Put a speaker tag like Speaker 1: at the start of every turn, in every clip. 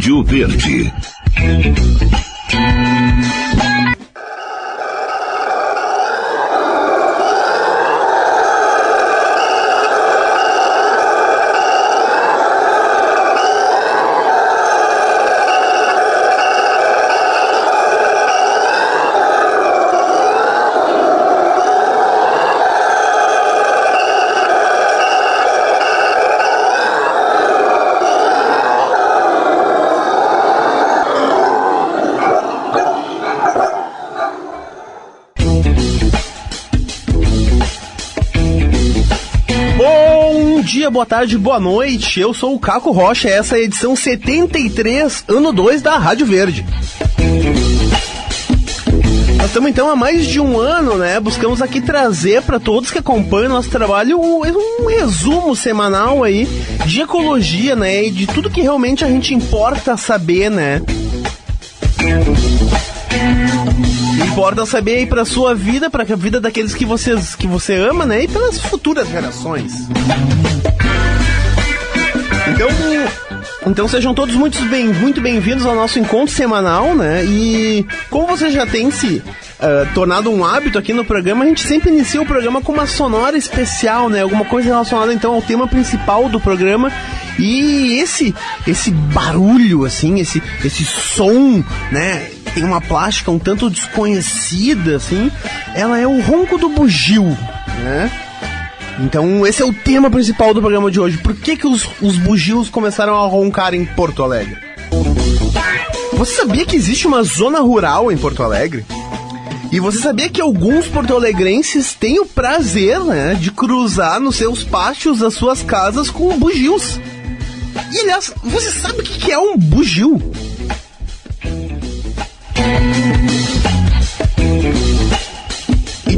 Speaker 1: Rádio Verde.
Speaker 2: Boa tarde, boa noite. Eu sou o Caco Rocha, essa é a edição 73, ano 2 da Rádio Verde. Nós estamos então há mais de um ano, né? Buscamos aqui trazer para todos que acompanham nosso trabalho um, resumo semanal aí de ecologia, né? E de tudo que realmente a gente importa saber, né? Importa saber aí para sua vida, para a vida daqueles que vocês que você ama, né? E pelas futuras gerações. Então, então sejam todos muito bem, muito bem-vindos ao nosso encontro semanal, né? E como você já tem se uh, tornado um hábito aqui no programa, a gente sempre inicia o programa com uma sonora especial, né? Alguma coisa relacionada então ao tema principal do programa. E esse esse barulho assim, esse esse som, né? Tem uma plástica um tanto desconhecida assim, ela é o ronco do bugio, né? Então, esse é o tema principal do programa de hoje. Por que, que os, os bugios começaram a roncar em Porto Alegre? Você sabia que existe uma zona rural em Porto Alegre? E você sabia que alguns porto-alegrenses têm o prazer, né, de cruzar nos seus pátios as suas casas com bugios? E aliás, você sabe o que é um bugio?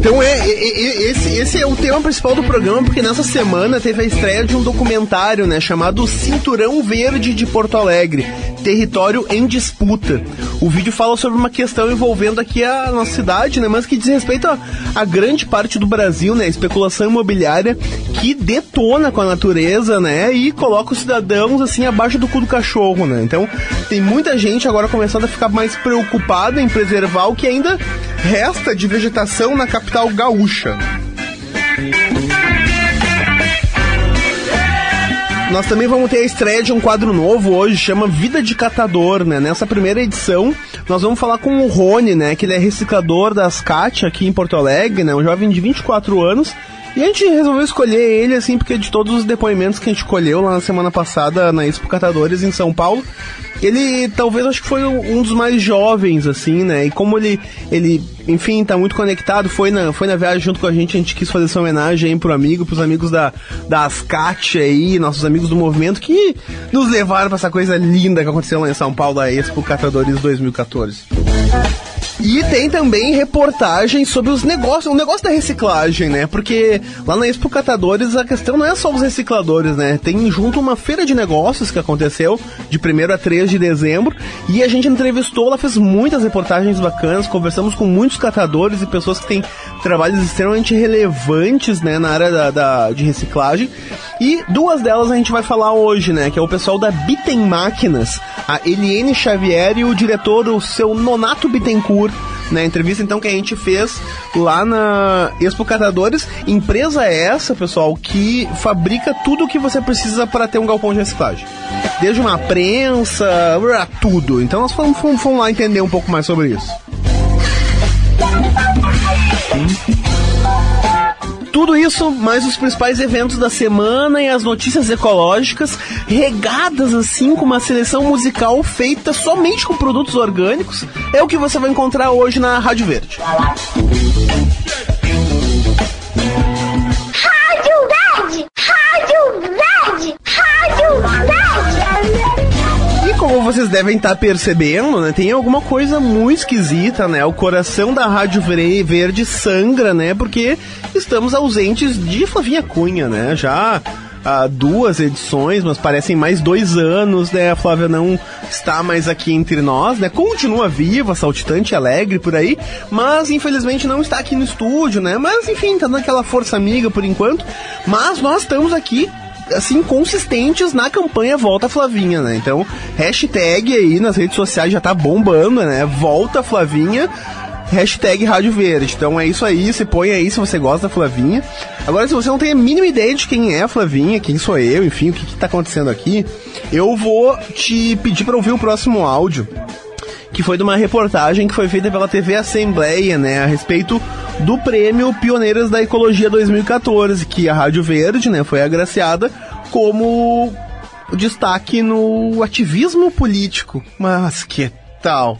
Speaker 2: Então é, é, é, esse, esse é o tema principal do programa, porque nessa semana teve a estreia de um documentário, né, chamado Cinturão Verde de Porto Alegre, Território em Disputa. O vídeo fala sobre uma questão envolvendo aqui a nossa cidade, né, mas que diz respeito a, a grande parte do Brasil, né, a especulação imobiliária que detona com a natureza, né, e coloca os cidadãos assim abaixo do cu do cachorro, né. Então tem muita gente agora começando a ficar mais preocupada em preservar o que ainda resta de vegetação na capital gaúcha. Nós também vamos ter a estreia de um quadro novo hoje, chama Vida de Catador, né? Nessa primeira edição, nós vamos falar com o Rony, né? Que ele é reciclador das CAT aqui em Porto Alegre, né? Um jovem de 24 anos. E a gente resolveu escolher ele, assim, porque de todos os depoimentos que a gente escolheu lá na semana passada na Expo Catadores em São Paulo, ele talvez acho que foi um dos mais jovens, assim, né? E como ele, ele enfim, tá muito conectado, foi na, foi na viagem junto com a gente, a gente quis fazer essa homenagem aí pro amigo, pros amigos da, da Ascat aí, nossos amigos do movimento, que nos levaram pra essa coisa linda que aconteceu lá em São Paulo, da Expo Catadores 2014. E tem também reportagens sobre os negócios, o negócio da reciclagem, né? Porque lá na Expo Catadores a questão não é só os recicladores, né? Tem junto uma feira de negócios que aconteceu de 1 a 3 de dezembro e a gente entrevistou, ela fez muitas reportagens bacanas, conversamos com muitos catadores e pessoas que têm trabalhos extremamente relevantes, né, na área da, da de reciclagem. E duas delas a gente vai falar hoje, né? Que é o pessoal da Bitem Máquinas, a Eliane Xavier e o diretor, o seu Nonato Bittencourt na entrevista então que a gente fez lá na Expo Catadores. Empresa é essa, pessoal, que fabrica tudo o que você precisa para ter um galpão de reciclagem. Desde uma prensa, tudo. Então nós fomos, fomos, fomos lá entender um pouco mais sobre isso. Hum. Tudo isso, mais os principais eventos da semana e as notícias ecológicas, regadas assim com uma seleção musical feita somente com produtos orgânicos, é o que você vai encontrar hoje na Rádio Verde. Vocês devem estar tá percebendo, né, tem alguma coisa muito esquisita, né? O coração da Rádio Verde sangra, né? Porque estamos ausentes de Flavinha Cunha, né? Já há duas edições, mas parecem mais dois anos, né? A Flávia não está mais aqui entre nós, né? Continua viva, saltitante, alegre por aí, mas infelizmente não está aqui no estúdio, né? Mas enfim, tá dando aquela força amiga por enquanto. Mas nós estamos aqui assim, consistentes na campanha Volta Flavinha, né? Então, hashtag aí nas redes sociais já tá bombando, né? Volta Flavinha hashtag Rádio Verde. Então é isso aí, se põe aí se você gosta da Flavinha. Agora, se você não tem a mínima ideia de quem é a Flavinha, quem sou eu, enfim, o que, que tá acontecendo aqui, eu vou te pedir para ouvir o próximo áudio, que foi de uma reportagem que foi feita pela TV Assembleia, né, a respeito do prêmio Pioneiras da Ecologia 2014, que a Rádio Verde, né, foi agraciada como destaque no ativismo político. Mas que tal?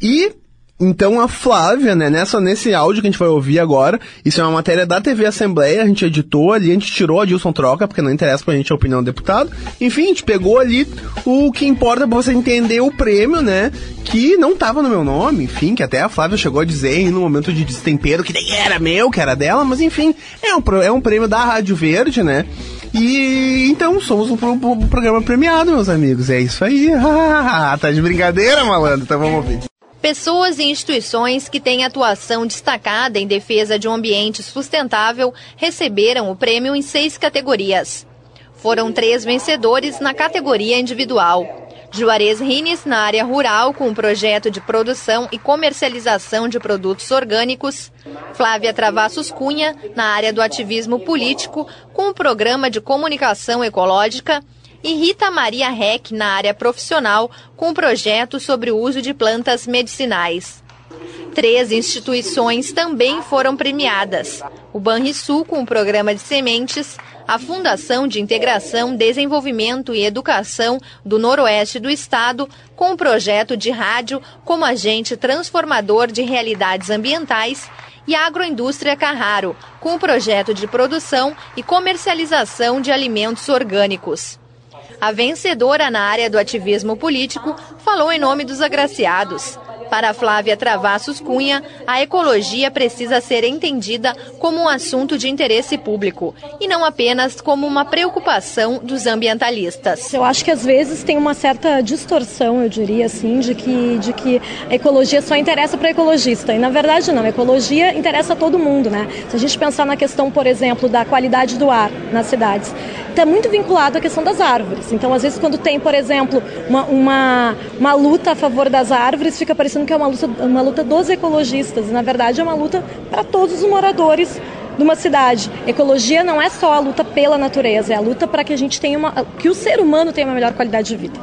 Speaker 2: E então a Flávia, né, nessa, nesse áudio que a gente vai ouvir agora, isso é uma matéria da TV Assembleia, a gente editou ali, a gente tirou a Dilson Troca, porque não interessa pra gente a opinião do deputado. Enfim, a gente pegou ali o que importa pra você entender o prêmio, né, que não tava no meu nome, enfim, que até a Flávia chegou a dizer no momento de destempero que nem era meu, que era dela, mas enfim, é um, é um prêmio da Rádio Verde, né, e então somos um, um, programa premiado, meus amigos, é isso aí. tá de brincadeira, malandro, então vamos ouvir.
Speaker 1: Pessoas e instituições que têm atuação destacada em defesa de um ambiente sustentável receberam o prêmio em seis categorias. Foram três vencedores na categoria individual. Juarez Rines, na área rural, com um projeto de produção e comercialização de produtos orgânicos. Flávia Travassos Cunha, na área do ativismo político, com um programa de comunicação ecológica e Rita Maria Reck na área profissional com um projeto sobre o uso de plantas medicinais. Três instituições também foram premiadas: o Banrisul com o programa de sementes, a Fundação de Integração, Desenvolvimento e Educação do Noroeste do Estado, com o projeto de rádio como agente transformador de realidades ambientais, e a Agroindústria Carraro, com o projeto de produção e comercialização de alimentos orgânicos. A vencedora na área do ativismo político falou em nome dos agraciados. Para Flávia Travassos Cunha, a ecologia precisa ser entendida como um assunto de interesse público e não apenas como uma preocupação dos ambientalistas.
Speaker 3: Eu acho que às vezes tem uma certa distorção, eu diria assim, de que, de que a ecologia só interessa para ecologista. E na verdade não, a ecologia interessa a todo mundo, né? Se a gente pensar na questão, por exemplo, da qualidade do ar nas cidades, está muito vinculado à questão das árvores. Então, às vezes, quando tem, por exemplo, uma, uma, uma luta a favor das árvores, fica parecendo que é uma luta, uma luta dos ecologistas. Na verdade, é uma luta para todos os moradores de uma cidade. Ecologia não é só a luta pela natureza, é a luta para que a gente tenha uma, que o ser humano tenha uma melhor qualidade de vida.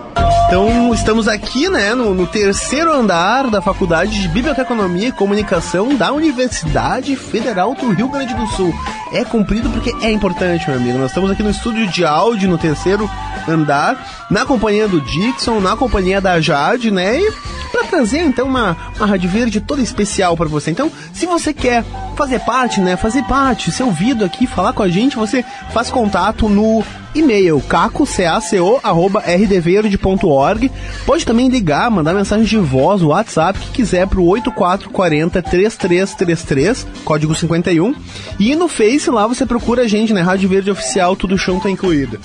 Speaker 2: Então, estamos aqui, né, no, no, terceiro andar da Faculdade de Biblioteconomia e Comunicação da Universidade Federal do Rio Grande do Sul. É cumprido porque é importante, meu amigo. Nós estamos aqui no estúdio de áudio, no terceiro andar, na companhia do Dixon, na companhia da Jade, né, e para trazer, então, uma, uma Rádio Verde toda especial para você. Então, se você quer fazer parte, né, fazer parte, ser ouvido aqui, falar com a gente, você faz contato no e-mail caco, caco, arroba rdverde.org. Pode também ligar, mandar mensagem de voz, WhatsApp, que quiser pro 8440 3333, código 51. E no Face lá você procura a gente, né? Rádio Verde Oficial, tudo chão tá incluído.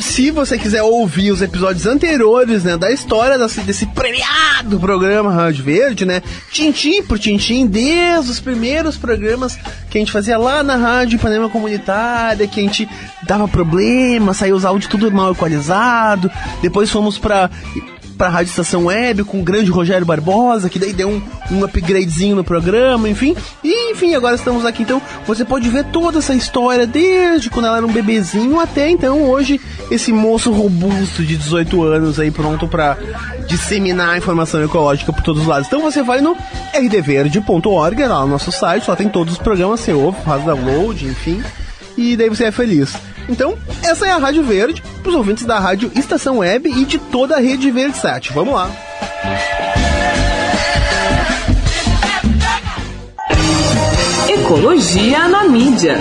Speaker 2: se você quiser ouvir os episódios anteriores, né, da história desse, desse premiado programa Rádio Verde, né, tintim por tintim, desde os primeiros programas que a gente fazia lá na Rádio Panema Comunitária, que a gente dava problema, saiu os áudios tudo mal equalizado, depois fomos para pra Rádio Estação Web com o grande Rogério Barbosa, que daí deu um, um upgradezinho no programa, enfim. E enfim, agora estamos aqui. Então você pode ver toda essa história, desde quando ela era um bebezinho até então hoje, esse moço robusto de 18 anos aí pronto para disseminar a informação ecológica por todos os lados. Então você vai no rdverde.org, lá no nosso site, lá tem todos os programas, você ouve, faz download, enfim. E daí você é feliz. Então, essa é a Rádio Verde, para os ouvintes da Rádio Estação Web e de toda a rede VerdeSat. Vamos lá!
Speaker 4: Ecologia na mídia.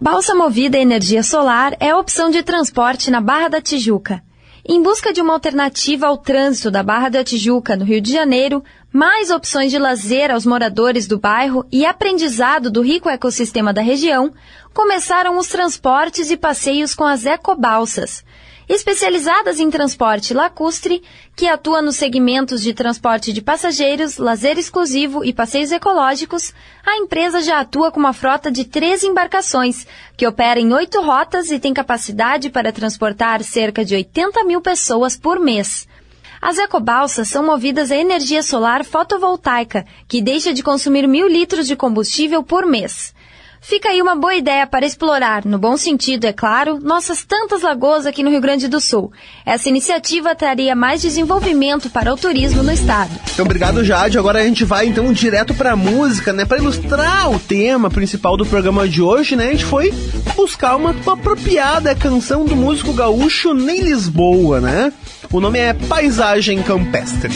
Speaker 5: Balsa movida a energia solar é a opção de transporte na Barra da Tijuca. Em busca de uma alternativa ao trânsito da Barra da Tijuca, no Rio de Janeiro, mais opções de lazer aos moradores do bairro e aprendizado do rico ecossistema da região, começaram os transportes e passeios com as ecobalsas. Especializadas em transporte lacustre, que atua nos segmentos de transporte de passageiros, lazer exclusivo e passeios ecológicos, a empresa já atua com uma frota de três embarcações, que opera em oito rotas e tem capacidade para transportar cerca de 80 mil pessoas por mês. As ecobalsas são movidas a energia solar fotovoltaica, que deixa de consumir mil litros de combustível por mês. Fica aí uma boa ideia para explorar, no bom sentido, é claro, nossas tantas lagoas aqui no Rio Grande do Sul. Essa iniciativa traria mais desenvolvimento para o turismo no estado.
Speaker 2: Então, obrigado, Jade. Agora a gente vai então direto para a música, né? Para ilustrar o tema principal do programa de hoje, né? A gente foi buscar uma, uma apropriada canção do músico gaúcho Ney Lisboa, né? O nome é Paisagem Campestre.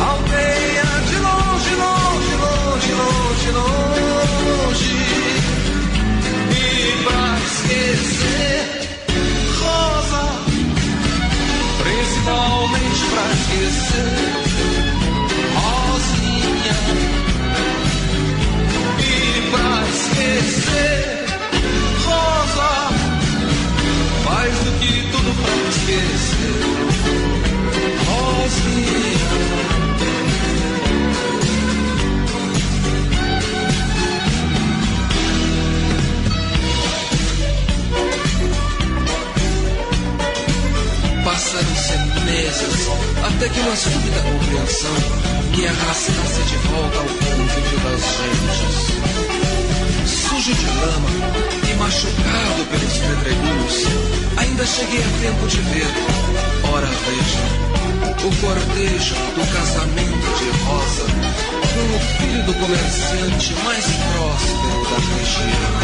Speaker 4: Aldeia de longe, longe, longe, longe, longe. E pra esquecer, rosa, principalmente pra esquecer, Passaram-se meses até que uma súbita compreensão me arrastasse de volta ao convívio das gentes. Sujo de lama e machucado pelos pedregulhos, ainda cheguei a tempo de ver, ora veja, o cortejo do casamento de Rosa com o filho do comerciante mais próspero da região.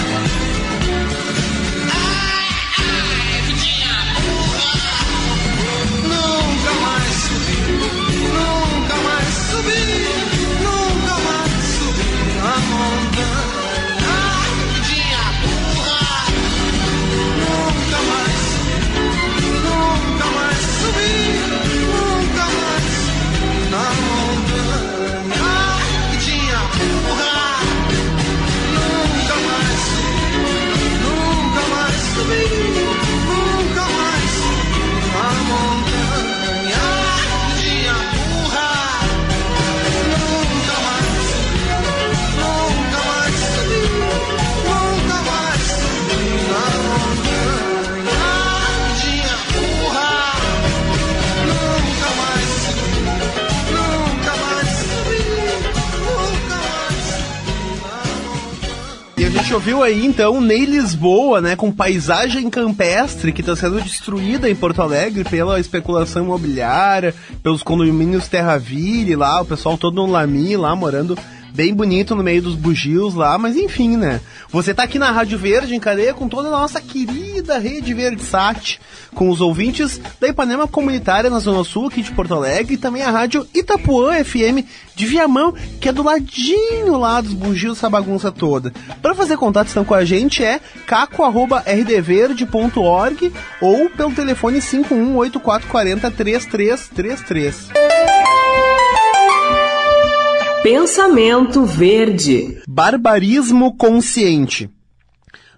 Speaker 2: Ouviu aí então Ney Lisboa, né, com paisagem campestre que está sendo destruída em Porto Alegre pela especulação imobiliária, pelos condomínios Terraville lá, o pessoal todo no Lami lá morando bem bonito no meio dos bugios lá, mas enfim, né? Você tá aqui na Rádio Verde em cadeia com toda a nossa querida rede Verde Sat, com os ouvintes da Ipanema Comunitária na Zona Sul aqui de Porto Alegre e também a Rádio Itapuã FM de Viamão, que é do ladinho lá dos bugios, essa bagunça toda. Para fazer contato estão com a gente é caco@rdverde.org ou pelo telefone 5184403333.
Speaker 6: Pensamento Verde.
Speaker 2: Barbarismo consciente.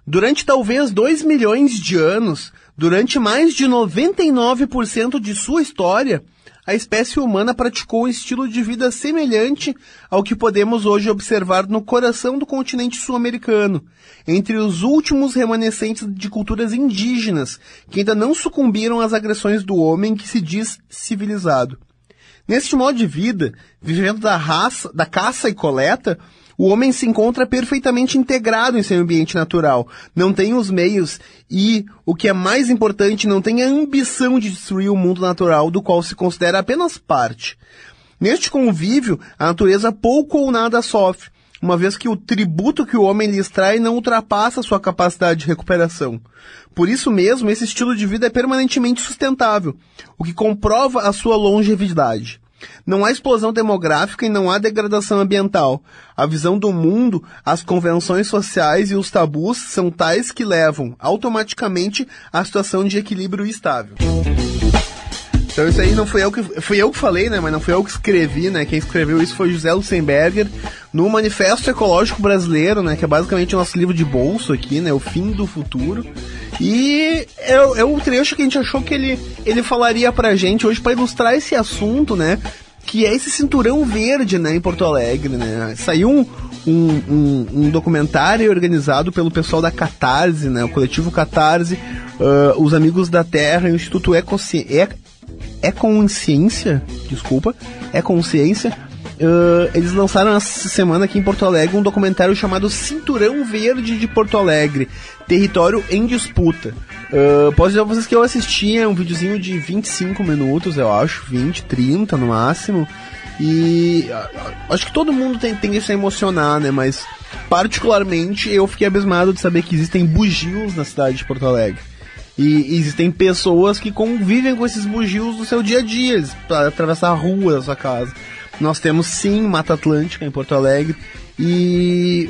Speaker 2: Durante talvez 2 milhões de anos, durante mais de 99% de sua história, a espécie humana praticou um estilo de vida semelhante ao que podemos hoje observar no coração do continente sul-americano, entre os últimos remanescentes de culturas indígenas que ainda não sucumbiram às agressões do homem que se diz civilizado. Neste modo de vida, vivendo da raça, da caça e coleta, o homem se encontra perfeitamente integrado em seu ambiente natural, não tem os meios e, o que é mais importante, não tem a ambição de destruir o mundo natural do qual se considera apenas parte. Neste convívio, a natureza pouco ou nada sofre, uma vez que o tributo que o homem lhe extrai não ultrapassa sua capacidade de recuperação. Por isso mesmo, esse estilo de vida é permanentemente sustentável, o que comprova a sua longevidade. Não há explosão demográfica e não há degradação ambiental. A visão do mundo, as convenções sociais e os tabus são tais que levam automaticamente à situação de equilíbrio estável. Então isso aí não foi eu que fui eu que falei, né? Mas não foi eu que escrevi, né? Quem escreveu isso foi José Luxemberger no Manifesto Ecológico Brasileiro, né? Que é basicamente o nosso livro de bolso aqui, né? O fim do futuro. E é, é o trecho que a gente achou que ele, ele falaria pra gente hoje para ilustrar esse assunto, né? Que é esse cinturão verde, né? Em Porto Alegre, né? Saiu um, um, um, um documentário organizado pelo pessoal da Catarse, né? O coletivo Catarse, uh, os Amigos da Terra e o Instituto Ecociência é Consciência, desculpa, é Consciência. Uh, eles lançaram essa semana aqui em Porto Alegre um documentário chamado Cinturão Verde de Porto Alegre, Território em Disputa. Uh, posso dizer pra vocês que eu assisti, é um videozinho de 25 minutos, eu acho, 20, 30 no máximo. E uh, acho que todo mundo tem, tem que se emocionar, né? Mas particularmente eu fiquei abismado de saber que existem bugios na cidade de Porto Alegre. E existem pessoas que convivem com esses bugios no seu dia a dia, para atravessar a rua da sua casa. Nós temos sim Mata Atlântica em Porto Alegre e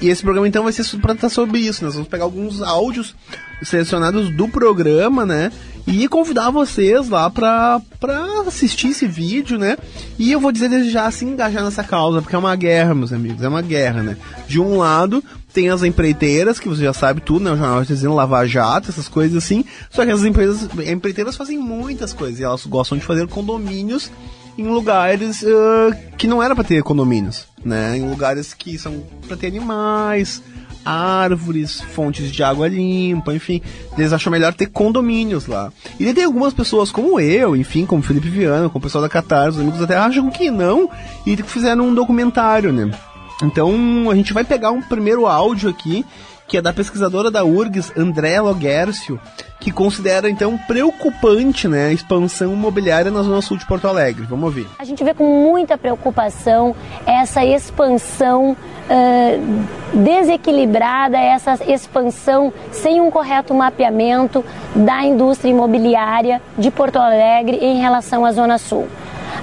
Speaker 2: e esse programa então vai ser para tratar sobre isso. Nós vamos pegar alguns áudios selecionados do programa, né? E convidar vocês lá pra, pra assistir esse vídeo, né? E eu vou dizer desde já se engajar nessa causa, porque é uma guerra, meus amigos, é uma guerra, né? De um lado, tem as empreiteiras, que você já sabe tudo, né? O jornal dizendo lavar jato, essas coisas assim. Só que as empresas, empreiteiras fazem muitas coisas e elas gostam de fazer condomínios em lugares uh, que não era para ter condomínios, né? Em lugares que são para ter animais, árvores, fontes de água limpa, enfim. Eles acham melhor ter condomínios lá. E tem algumas pessoas como eu, enfim, como Felipe Viana, como o pessoal da Catar, os amigos Terra, acham que não e fizeram um documentário, né? Então a gente vai pegar um primeiro áudio aqui que é da pesquisadora da URGS, André Loguercio, que considera então preocupante né, a expansão imobiliária na zona sul de Porto Alegre. Vamos ouvir.
Speaker 7: A gente vê com muita preocupação essa expansão uh, desequilibrada, essa expansão sem um correto mapeamento da indústria imobiliária de Porto Alegre em relação à zona sul.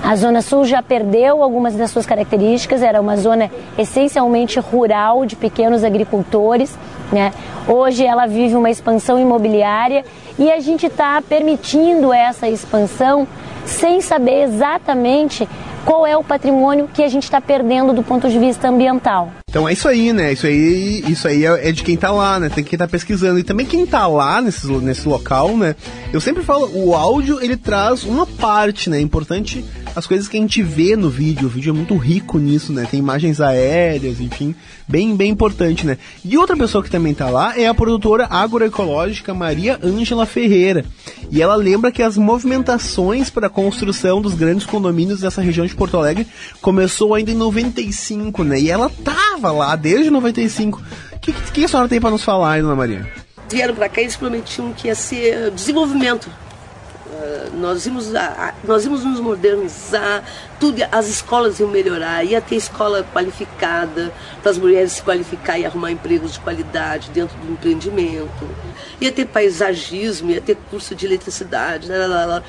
Speaker 7: A Zona Sul já perdeu algumas das suas características, era uma zona essencialmente rural de pequenos agricultores. Né? Hoje ela vive uma expansão imobiliária e a gente está permitindo essa expansão sem saber exatamente qual é o patrimônio que a gente está perdendo do ponto de vista ambiental.
Speaker 2: Então é isso aí, né? Isso aí, isso aí é, é de quem tá lá, né? Tem quem tá pesquisando. E também quem tá lá nesse, nesse local, né? Eu sempre falo, o áudio ele traz uma parte, né? É importante as coisas que a gente vê no vídeo. O vídeo é muito rico nisso, né? Tem imagens aéreas, enfim, bem, bem importante, né? E outra pessoa que também tá lá é a produtora agroecológica Maria Ângela Ferreira. E ela lembra que as movimentações para a construção dos grandes condomínios dessa região de Porto Alegre começou ainda em 95, né? E ela tava lá desde 95. O que, que, que a senhora tem para nos falar, Dona Maria?
Speaker 8: Vieram para cá e eles prometiam que ia ser desenvolvimento nós íamos, nós íamos nos modernizar, tudo, as escolas iam melhorar, ia ter escola qualificada para as mulheres se qualificar e arrumar empregos de qualidade dentro do empreendimento, ia ter paisagismo, ia ter curso de eletricidade, lá, lá, lá.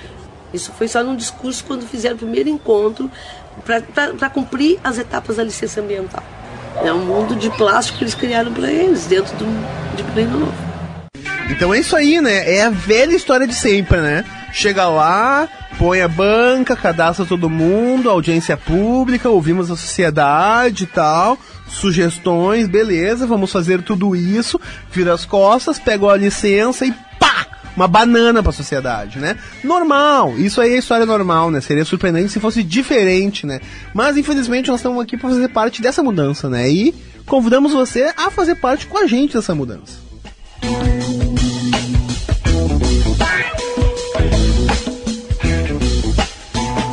Speaker 8: Isso foi só num discurso quando fizeram o primeiro encontro para cumprir as etapas da licença ambiental. É um mundo de plástico que eles criaram para eles, dentro do, de Pleno Novo.
Speaker 2: Então é isso aí, né? É a velha história de sempre, né? Chega lá, põe a banca, cadastra todo mundo, audiência pública, ouvimos a sociedade e tal, sugestões, beleza, vamos fazer tudo isso, vira as costas, pega a licença e! Uma banana pra sociedade, né? Normal, isso aí é história normal, né? Seria surpreendente se fosse diferente, né? Mas infelizmente nós estamos aqui para fazer parte dessa mudança, né? E convidamos você a fazer parte com a gente dessa mudança.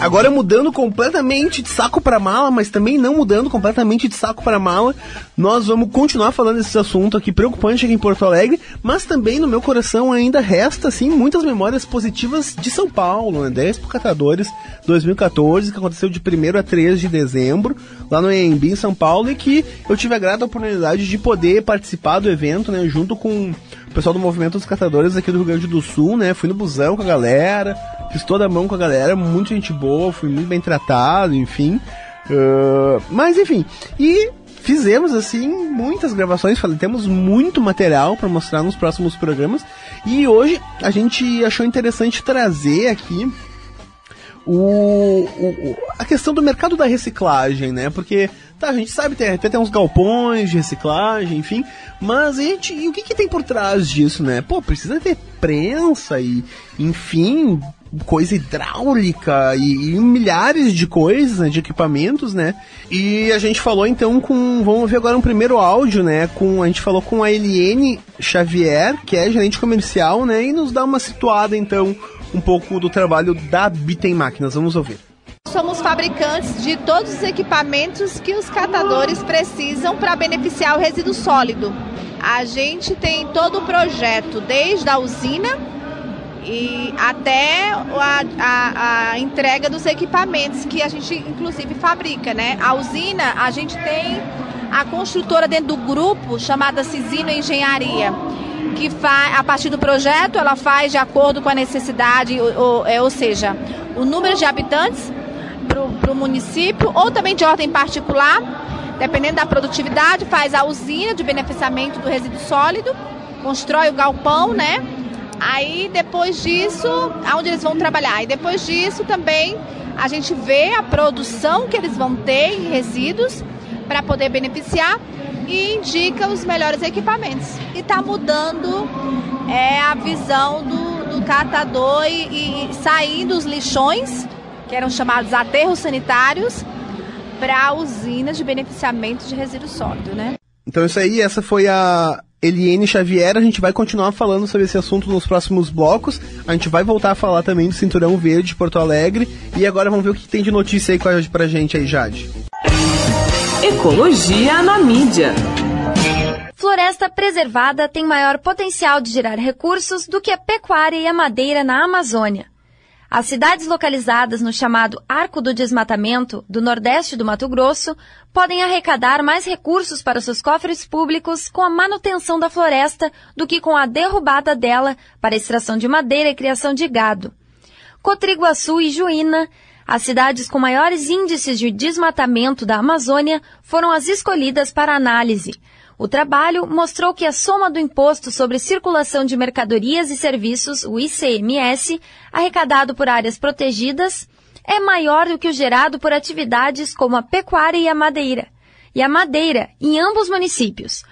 Speaker 2: Agora mudando completamente de saco para mala, mas também não mudando completamente de saco para mala, nós vamos continuar falando desse assunto aqui preocupante aqui em Porto Alegre, mas também no meu coração ainda resta assim muitas memórias positivas de São Paulo, né? 10 por Catadores 2014, que aconteceu de 1 a 3 de dezembro, lá no EMB em São Paulo, e que eu tive a grata oportunidade de poder participar do evento, né, junto com o pessoal do movimento dos catadores aqui do Rio Grande do Sul, né? Fui no busão com a galera, fiz toda a mão com a galera, muita gente boa, fui muito bem tratado, enfim. Uh, mas enfim, e fizemos assim muitas gravações, falei, temos muito material para mostrar nos próximos programas. E hoje a gente achou interessante trazer aqui o, o, a questão do mercado da reciclagem, né? Porque tá, a gente sabe, tem, até tem uns galpões de reciclagem, enfim, mas a gente, e o que, que tem por trás disso, né? Pô, precisa ter prensa e, enfim, coisa hidráulica e, e, milhares de coisas, né, de equipamentos, né? E a gente falou então com, vamos ver agora um primeiro áudio, né? Com a gente falou com a Eliane Xavier, que é gerente comercial, né? E nos dá uma situada então um pouco do trabalho da Bitem Máquinas. Vamos ouvir.
Speaker 9: Somos fabricantes de todos os equipamentos que os catadores precisam para beneficiar o resíduo sólido. A gente tem todo o projeto, desde a usina e até a, a, a, entrega dos equipamentos que a gente inclusive fabrica, né? A usina, a gente tem a construtora dentro do grupo chamada Cisino Engenharia que faz, a partir do projeto, ela faz de acordo com a necessidade, ou, ou, é, ou seja, o número de habitantes para o município, ou também de ordem particular, dependendo da produtividade, faz a usina de beneficiamento do resíduo sólido, constrói o galpão, né? Aí depois disso, aonde eles vão trabalhar. E depois disso também a gente vê a produção que eles vão ter em resíduos para poder beneficiar e indica os melhores equipamentos. E está mudando é, a visão do, do catador e, e saindo os lixões, que eram chamados aterros sanitários, para usinas de beneficiamento de resíduo sólido, né?
Speaker 2: Então isso aí, essa foi a Eliane Xavier. A gente vai continuar falando sobre esse assunto nos próximos blocos. A gente vai voltar a falar também do Cinturão Verde de Porto Alegre. E agora vamos ver o que tem de notícia aí pra gente aí, Jade.
Speaker 6: Ecologia na mídia.
Speaker 5: Floresta preservada tem maior potencial de gerar recursos do que a pecuária e a madeira na Amazônia. As cidades localizadas no chamado Arco do Desmatamento do Nordeste do Mato Grosso podem arrecadar mais recursos para seus cofres públicos com a manutenção da floresta do que com a derrubada dela para extração de madeira e criação de gado. Cotriguaçu e Juína as cidades com maiores índices de desmatamento da Amazônia foram as escolhidas para análise. O trabalho mostrou que a soma do Imposto sobre Circulação de Mercadorias e Serviços, o ICMS, arrecadado por áreas protegidas, é maior do que o gerado por atividades como a pecuária e a madeira. E a madeira, em ambos municípios,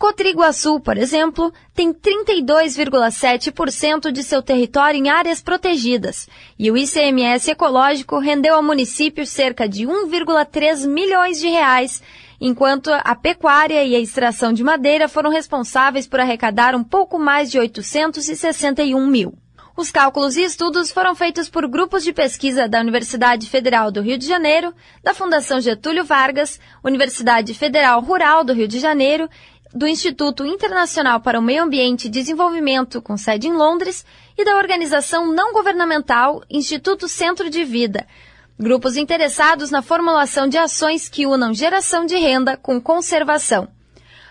Speaker 5: Cotriguaçu, por exemplo, tem 32,7% de seu território em áreas protegidas e o ICMS ecológico rendeu ao município cerca de 1,3 milhões de reais, enquanto a pecuária e a extração de madeira foram responsáveis por arrecadar um pouco mais de 861 mil. Os cálculos e estudos foram feitos por grupos de pesquisa da Universidade Federal do Rio de Janeiro, da Fundação Getúlio Vargas, Universidade Federal Rural do Rio de Janeiro do Instituto Internacional para o Meio Ambiente e Desenvolvimento, com sede em Londres, e da organização não governamental Instituto Centro de Vida, grupos interessados na formulação de ações que unam geração de renda com conservação.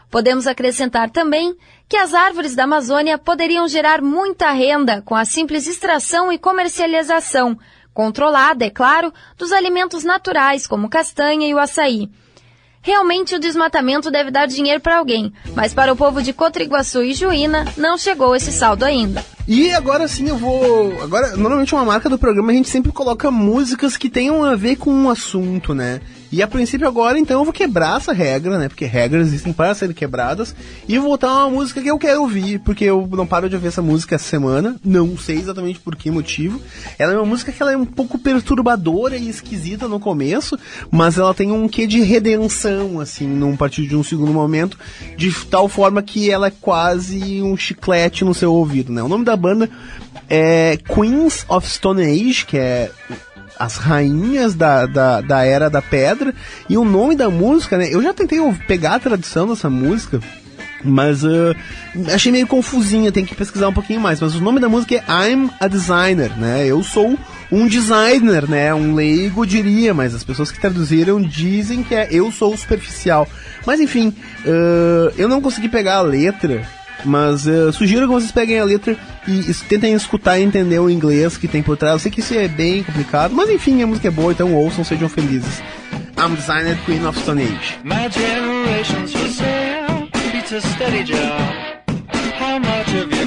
Speaker 5: Podemos acrescentar também que as árvores da Amazônia poderiam gerar muita renda com a simples extração e comercialização, controlada, é claro, dos alimentos naturais como castanha e o açaí Realmente o desmatamento deve dar dinheiro para alguém, mas para o povo de Cotriguaçu e Juína não chegou esse saldo ainda.
Speaker 2: E agora sim eu vou. Agora, normalmente uma marca do programa a gente sempre coloca músicas que tenham a ver com um assunto, né? E a princípio agora, então, eu vou quebrar essa regra, né? Porque regras existem para serem quebradas. E vou botar uma música que eu quero ouvir, porque eu não paro de ouvir essa música essa semana. Não sei exatamente por que motivo. Ela é uma música que ela é um pouco perturbadora e esquisita no começo, mas ela tem um quê de redenção, assim, num partir de um segundo momento, de tal forma que ela é quase um chiclete no seu ouvido, né? O nome da banda é Queens of Stone Age, que é
Speaker 10: as rainhas da, da, da Era da Pedra. E o nome da música, né? Eu já tentei pegar a tradução dessa música. Mas uh, achei meio confusinha, tem que pesquisar um pouquinho mais. Mas o nome da música é I'm a Designer, né? Eu sou um designer, né? Um leigo diria, mas as pessoas que traduziram dizem que é eu sou superficial. Mas enfim, uh, eu não consegui pegar a letra, mas uh, sugiro que vocês peguem a letra e, tentem escutar e entender o inglês que tem por trás. Eu sei que isso é bem complicado, mas enfim, a música é boa, então ouçam, sejam felizes. I'm Designer Queen of Stone Age. My generation's for sale, it's a steady job. How much have you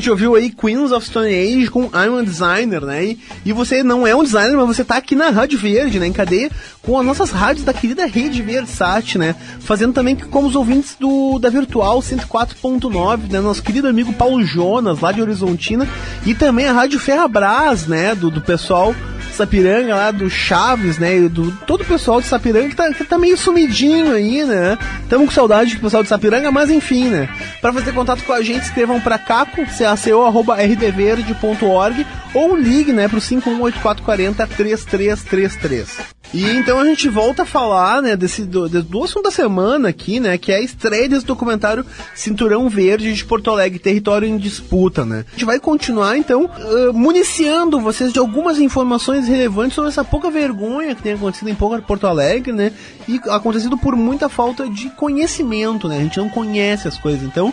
Speaker 10: gente ouviu aí Queens of Stone Age com I'm a Designer, né? E, você não é um designer, mas você tá aqui na Rádio Verde, né? Em cadeia com as nossas rádios da querida Rede Versat, né? Fazendo também como os ouvintes do da Virtual 104.9, né? Nosso querido amigo Paulo Jonas, lá de Horizontina. E também a Rádio Ferrabras, né? Do, do pessoal
Speaker 2: Sapiranga, lá do Chaves, né? E do todo o pessoal de Sapiranga que tá, que tá meio sumidinho aí, né? Tamo com saudade do pessoal de Sapiranga, mas enfim, né? Pra fazer contato com a gente, escrevam pra caco, caco.rdverde.org ou ligue, né, pro 518440 3333. E então a gente volta a falar, né, desse, do, do assunto da semana aqui, né, que é a estreia desse documentário Cinturão Verde de Porto Alegre, Território em Disputa, né. A gente vai continuar, então, uh, municiando vocês de algumas informações relevantes sobre essa pouca vergonha que tem acontecido em Porto Alegre, né, e acontecido por muita falta de conhecimento, né, a gente não conhece as coisas, então...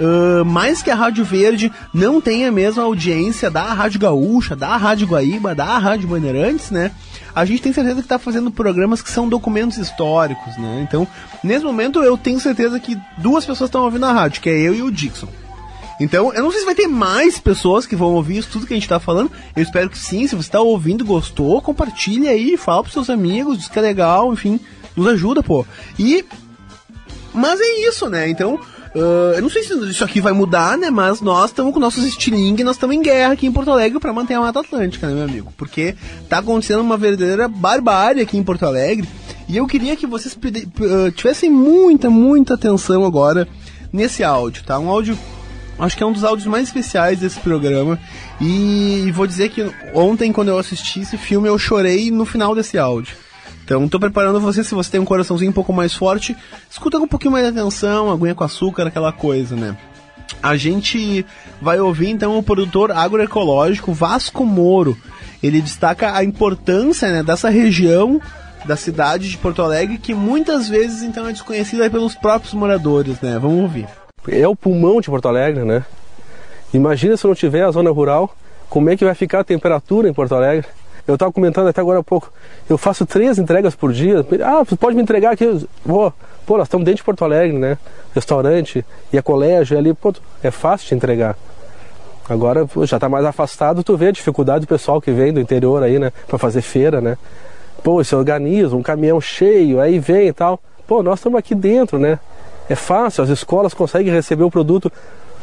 Speaker 2: Uh, mais que a Rádio Verde não tem a mesma audiência da Rádio Gaúcha, da Rádio Guaíba, da Rádio Bandeirantes, né? a gente tem certeza que está fazendo programas que são documentos históricos, né? Então, nesse momento, eu tenho certeza que duas pessoas estão ouvindo a rádio, que é eu e o Dixon. Então, eu não sei se vai ter mais pessoas que vão ouvir isso tudo que a gente está falando. Eu espero que sim. Se você está ouvindo, gostou, compartilha aí, fala pros seus amigos, diz que é legal, enfim, nos ajuda, pô. E. Mas é isso, né? Então, Uh, eu não sei se isso aqui vai mudar, né? Mas nós estamos com nossos estilingue, nós estamos em guerra aqui em Porto Alegre para manter a Mata Atlântica, né, meu amigo? Porque tá acontecendo uma verdadeira barbárie aqui em Porto Alegre. E eu queria que vocês uh, tivessem muita, muita atenção agora nesse áudio, tá? Um áudio acho que é um dos áudios mais especiais desse programa. E vou dizer que ontem, quando eu assisti esse filme, eu chorei no final desse áudio. Então, estou preparando você, se você tem um coraçãozinho um pouco mais forte, escuta com um pouquinho mais de atenção, aguinha com açúcar, aquela coisa, né? A gente vai ouvir então o produtor agroecológico Vasco Moro. Ele destaca a importância né, dessa região da cidade de Porto Alegre que muitas vezes então é desconhecida pelos próprios moradores, né? Vamos ouvir.
Speaker 11: É o pulmão de Porto Alegre, né? Imagina se não tiver a zona rural, como é que vai ficar a temperatura em Porto Alegre? Eu estava comentando até agora há pouco. Eu faço três entregas por dia. Ah, você pode me entregar aqui? Vou. Pô, nós estamos dentro de Porto Alegre, né? Restaurante, e a colégio, ali, pô, é fácil de entregar. Agora pô, já está mais afastado, tu vê a dificuldade do pessoal que vem do interior aí, né? Para fazer feira, né? Pô, se organiza, um caminhão cheio, aí vem e tal. Pô, nós estamos aqui dentro, né? É fácil, as escolas conseguem receber o produto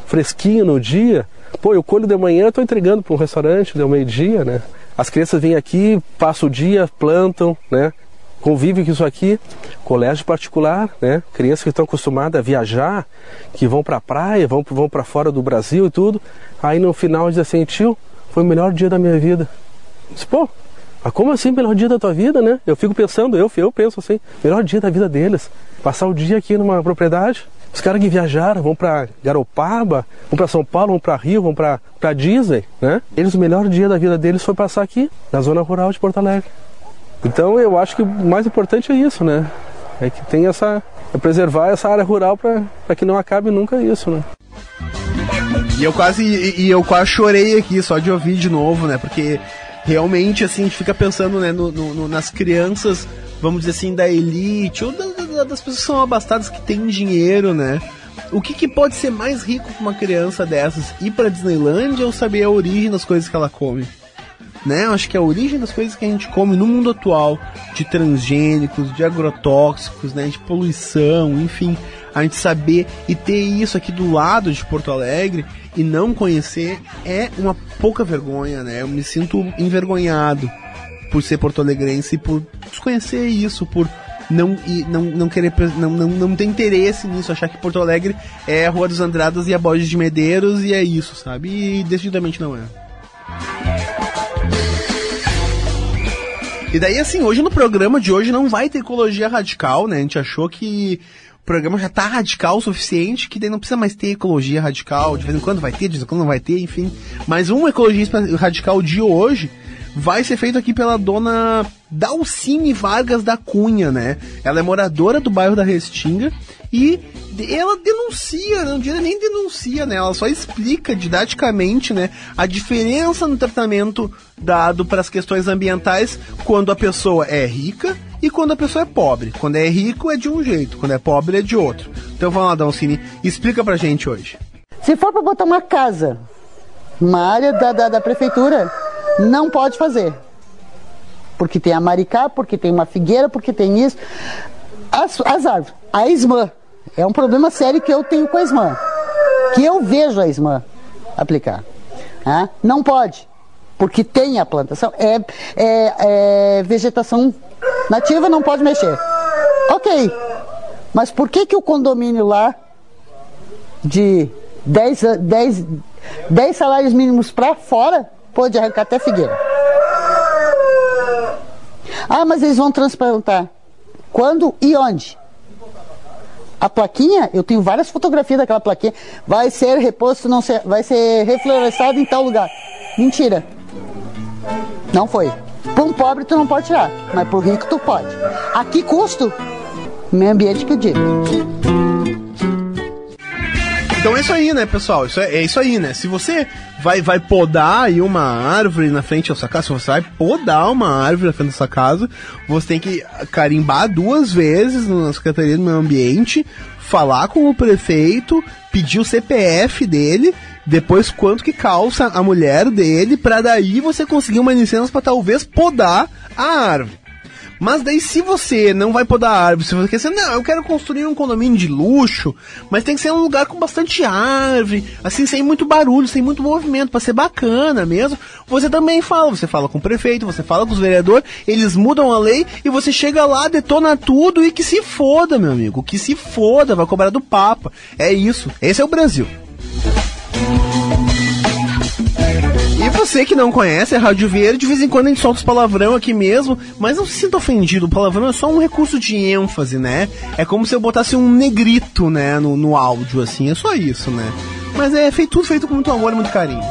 Speaker 11: fresquinho no dia. Pô, eu colho de manhã, estou entregando para um restaurante, deu meio-dia, né? As crianças vêm aqui, passam o dia, plantam, né? Convivem com isso aqui. Colégio particular, né? Crianças que estão acostumadas a viajar, que vão para a praia, vão, vão para fora do Brasil e tudo. Aí no final diz assim, tio, foi o melhor dia da minha vida. Diz, pô, mas como assim melhor dia da tua vida, né? Eu fico pensando, eu, eu penso assim, melhor dia da vida deles. Passar o dia aqui numa propriedade, os caras que viajaram, vão para Garopaba, vão para São Paulo, vão para Rio, vão para Disney, né? Eles, o melhor dia da vida deles foi passar aqui, na zona rural de Porto Alegre. Então eu acho que o mais importante é isso, né? É que tem essa. É preservar essa área rural para que não acabe nunca isso, né?
Speaker 2: E eu quase. E, eu quase chorei aqui só de ouvir de novo, né? Porque realmente assim, a gente fica pensando né, no, no, nas crianças, vamos dizer assim, da elite, ou da, das pessoas que são abastadas que têm dinheiro, né? O que, que pode ser mais rico para uma criança dessas? Ir para Disneylandia ou saber a origem das coisas que ela come? Né? Acho que a origem das coisas que a gente come no mundo atual, de transgênicos, de agrotóxicos, né, de poluição, enfim, a gente saber e ter isso aqui do lado de Porto Alegre e não conhecer é uma pouca vergonha, né? Eu me sinto envergonhado por ser porto-alegrense e por desconhecer isso, por não, não, não querer não, não, não ter interesse nisso, achar que Porto Alegre é a Rua dos Andradas e a Borges de Medeiros e é isso, sabe? E decididamente não é. E daí, assim, hoje no programa de hoje não vai ter ecologia radical, né? A gente achou que o programa já tá radical o suficiente, que daí não precisa mais ter ecologia radical. De vez em quando vai ter, de vez em quando não vai ter, enfim. Mas um ecologista radical de hoje vai ser feito aqui pela dona Dalcine Vargas da Cunha, né? Ela é moradora do bairro da Restinga e ela denuncia, não diria nem denuncia, né? Ela só explica didaticamente, né, a diferença no tratamento dado para as questões ambientais quando a pessoa é rica e quando a pessoa é pobre. Quando é rico é de um jeito, quando é pobre é de outro. Então vamos lá, Dalcine, explica pra gente hoje.
Speaker 12: Se for para botar uma casa, uma área da, da, da prefeitura, não pode fazer. Porque tem a maricá, porque tem uma figueira, porque tem isso. As, as árvores. A ismã. É um problema sério que eu tenho com a ismã. Que eu vejo a ismã aplicar. Ah, não pode. porque tem a plantação, é, é, é vegetação nativa, não pode mexer. Ok, mas por que, que o condomínio lá de 10, 10, 10 salários mínimos para fora pode arrancar até figueira? Ah, mas eles vão transplantar. Quando e onde? A plaquinha, eu tenho várias fotografias daquela plaquinha. Vai ser reposto, não ser, vai ser reflorestado em tal lugar. Mentira. Não foi. Para um pobre tu não pode tirar, mas para o rico tu pode. A que custo? Meio ambiente que eu digo.
Speaker 2: Então é isso aí, né, pessoal? Isso é, é, isso aí, né? Se você vai, vai podar aí uma árvore na frente da sua casa, se você vai podar uma árvore na frente da sua casa, você tem que carimbar duas vezes na Secretaria do Meio Ambiente, falar com o prefeito, pedir o CPF dele, depois quanto que calça a mulher dele, para daí você conseguir uma licença para talvez podar a árvore. Mas daí, se você não vai podar árvore, se você quer ser, não, eu quero construir um condomínio de luxo, mas tem que ser um lugar com bastante árvore, assim, sem muito barulho, sem muito movimento, para ser bacana mesmo. Você também fala, você fala com o prefeito, você fala com os vereadores, eles mudam a lei e você chega lá, detona tudo e que se foda, meu amigo, que se foda, vai cobrar do Papa. É isso, esse é o Brasil. E você que não conhece a Rádio Verde, de vez em quando a gente solta os palavrão aqui mesmo, mas não se sinta ofendido, o palavrão é só um recurso de ênfase, né? É como se eu botasse um negrito, né, no, no áudio, assim, é só isso, né? Mas é feito, tudo feito com muito amor e muito carinho.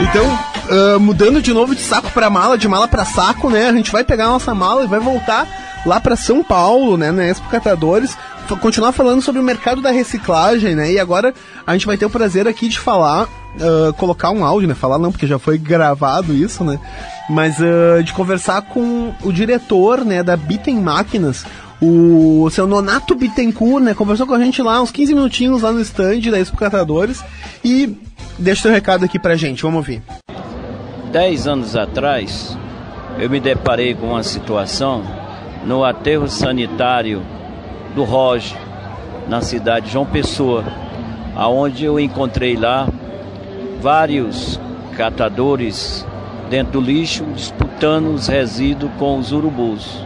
Speaker 2: Então, uh, mudando de novo de saco para mala, de mala para saco, né? A gente vai pegar a nossa mala e vai voltar lá para São Paulo, né, na Expo Catadores, continuar falando sobre o mercado da reciclagem, né? E agora a gente vai ter o prazer aqui de falar, uh, colocar um áudio, né? Falar não, porque já foi gravado isso, né? Mas uh, de conversar com o diretor, né, da Bitem Máquinas, o seu Nonato Bittencourt, né? Conversou com a gente lá uns 15 minutinhos lá no stand da Expo Catadores e deixa seu recado aqui pra gente, vamos ouvir.
Speaker 13: Dez anos atrás, eu me deparei com uma situação no aterro sanitário do Roge, na cidade de João Pessoa, aonde eu encontrei lá vários catadores dentro do lixo disputando os resíduos com os urubus.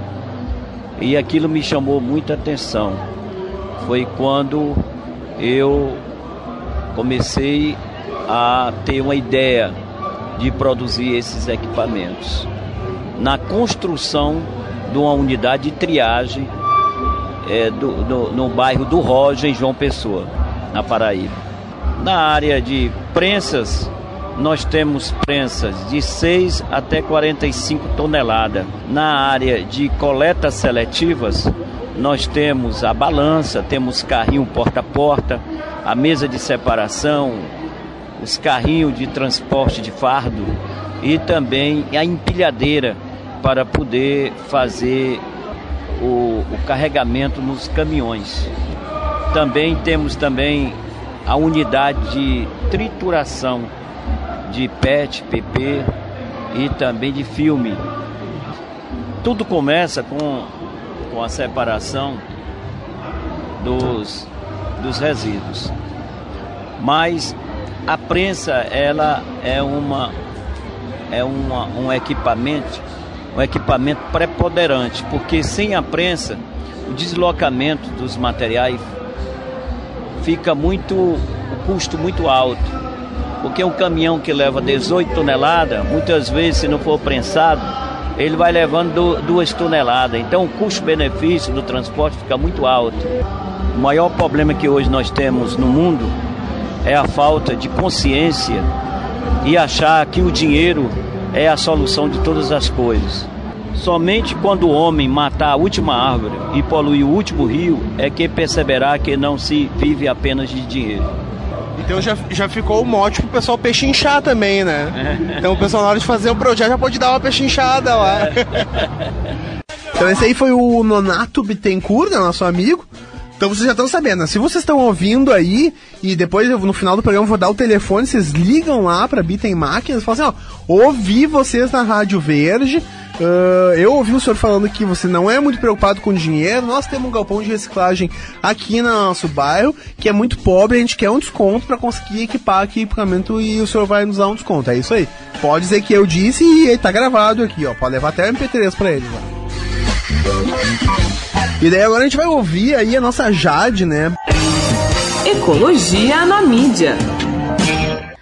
Speaker 13: E aquilo me chamou muita atenção. Foi quando eu comecei a ter uma ideia de produzir esses equipamentos. Na construção de uma unidade de triagem é, do, do, no bairro do Roja, em João Pessoa, na Paraíba. Na área de prensas, nós temos prensas de 6 até 45 toneladas. Na área de coletas seletivas, nós temos a balança, temos carrinho porta a porta, a mesa de separação, os carrinhos de transporte de fardo e também a empilhadeira para poder fazer o, o carregamento nos caminhões. Também temos também a unidade de trituração de PET, PP e também de filme. Tudo começa com, com a separação dos, dos resíduos. Mas a prensa ela é uma é uma, um equipamento um equipamento preponderante, porque sem a prensa o deslocamento dos materiais fica muito o custo muito alto. Porque um caminhão que leva 18 toneladas, muitas vezes se não for prensado, ele vai levando duas toneladas. Então o custo-benefício do transporte fica muito alto. O maior problema que hoje nós temos no mundo é a falta de consciência e achar que o dinheiro é a solução de todas as coisas. Somente quando o homem matar a última árvore e poluir o último rio é que perceberá que não se vive apenas de dinheiro.
Speaker 2: Então já, já ficou o mote pro pessoal pechinchar também, né? Então o pessoal na hora de fazer o projeto já pode dar uma pechinchada lá. então esse aí foi o Nonato Bittencourt, né, nosso amigo. Então vocês já estão sabendo, né? se vocês estão ouvindo aí, e depois no final do programa eu vou dar o telefone, vocês ligam lá pra Bitem Máquinas e falam assim, ó, ouvi vocês na Rádio Verde, Uh, eu ouvi o senhor falando que você não é muito preocupado com dinheiro. Nós temos um galpão de reciclagem aqui no nosso bairro, que é muito pobre. A gente quer um desconto para conseguir equipar aqui equipamento e o senhor vai nos dar um desconto. É isso aí. Pode dizer que eu disse e tá gravado aqui, ó. Pode levar até o MP3 pra eles, ó. E daí agora a gente vai ouvir aí a nossa Jade, né?
Speaker 6: Ecologia na mídia.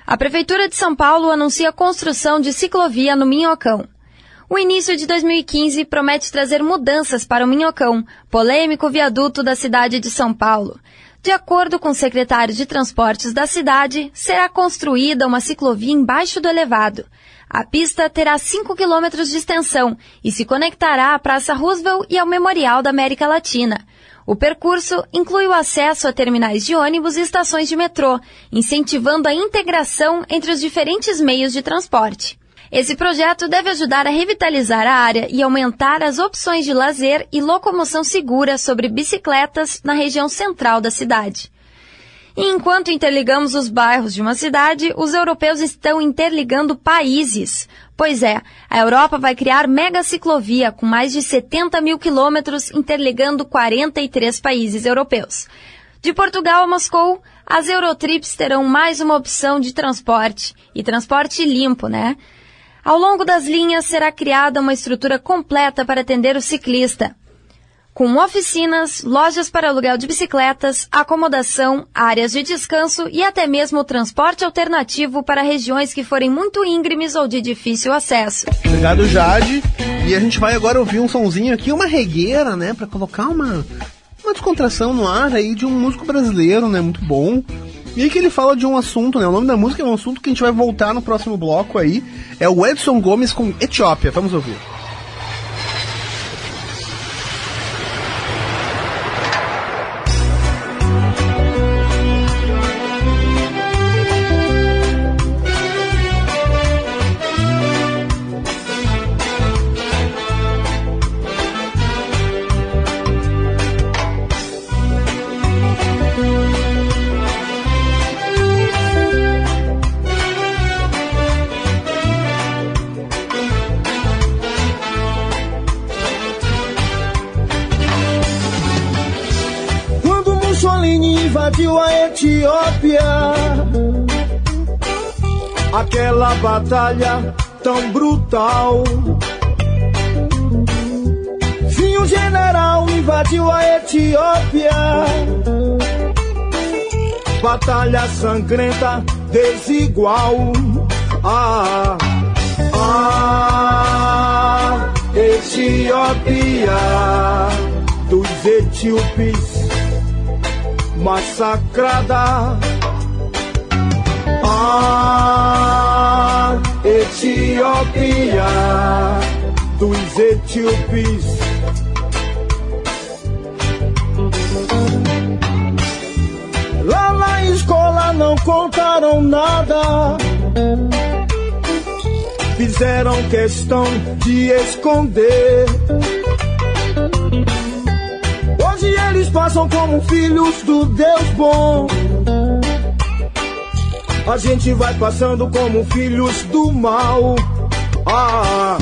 Speaker 5: A Prefeitura de São Paulo anuncia a construção de ciclovia no Minhocão. O início de 2015 promete trazer mudanças para o Minhocão, polêmico viaduto da cidade de São Paulo. De acordo com o secretário de Transportes da cidade, será construída uma ciclovia embaixo do elevado. A pista terá 5 quilômetros de extensão e se conectará à Praça Roosevelt e ao Memorial da América Latina. O percurso inclui o acesso a terminais de ônibus e estações de metrô, incentivando a integração entre os diferentes meios de transporte. Esse projeto deve ajudar a revitalizar a área e aumentar as opções de lazer e locomoção segura sobre bicicletas na região central da cidade. Enquanto interligamos os bairros de uma cidade, os europeus estão interligando países. Pois é, a Europa vai criar mega ciclovia com mais de 70 mil quilômetros interligando 43 países europeus. De Portugal a Moscou, as Eurotrips terão mais uma opção de transporte. E transporte limpo, né? Ao longo das linhas será criada uma estrutura completa para atender o ciclista com oficinas, lojas para aluguel de bicicletas, acomodação, áreas de descanso e até mesmo transporte alternativo para regiões que forem muito íngremes ou de difícil acesso.
Speaker 2: Obrigado, Jade. E a gente vai agora ouvir um sonzinho aqui, uma regueira, né, para colocar uma uma descontração no ar aí de um músico brasileiro, né, muito bom. E aí que ele fala de um assunto, né? O nome da música é um assunto que a gente vai voltar no próximo bloco aí. É o Edson Gomes com Etiópia. Vamos ouvir.
Speaker 14: Aquela batalha tão brutal. Sim, o general invadiu a Etiópia. Batalha sangrenta, desigual. Ah, ah, Etiópia dos etíopes massacrada Etiópia dos etíopes. Lá na escola não contaram nada. Fizeram questão de esconder. Passam como filhos do Deus bom. A gente vai passando como filhos do mal. Ah,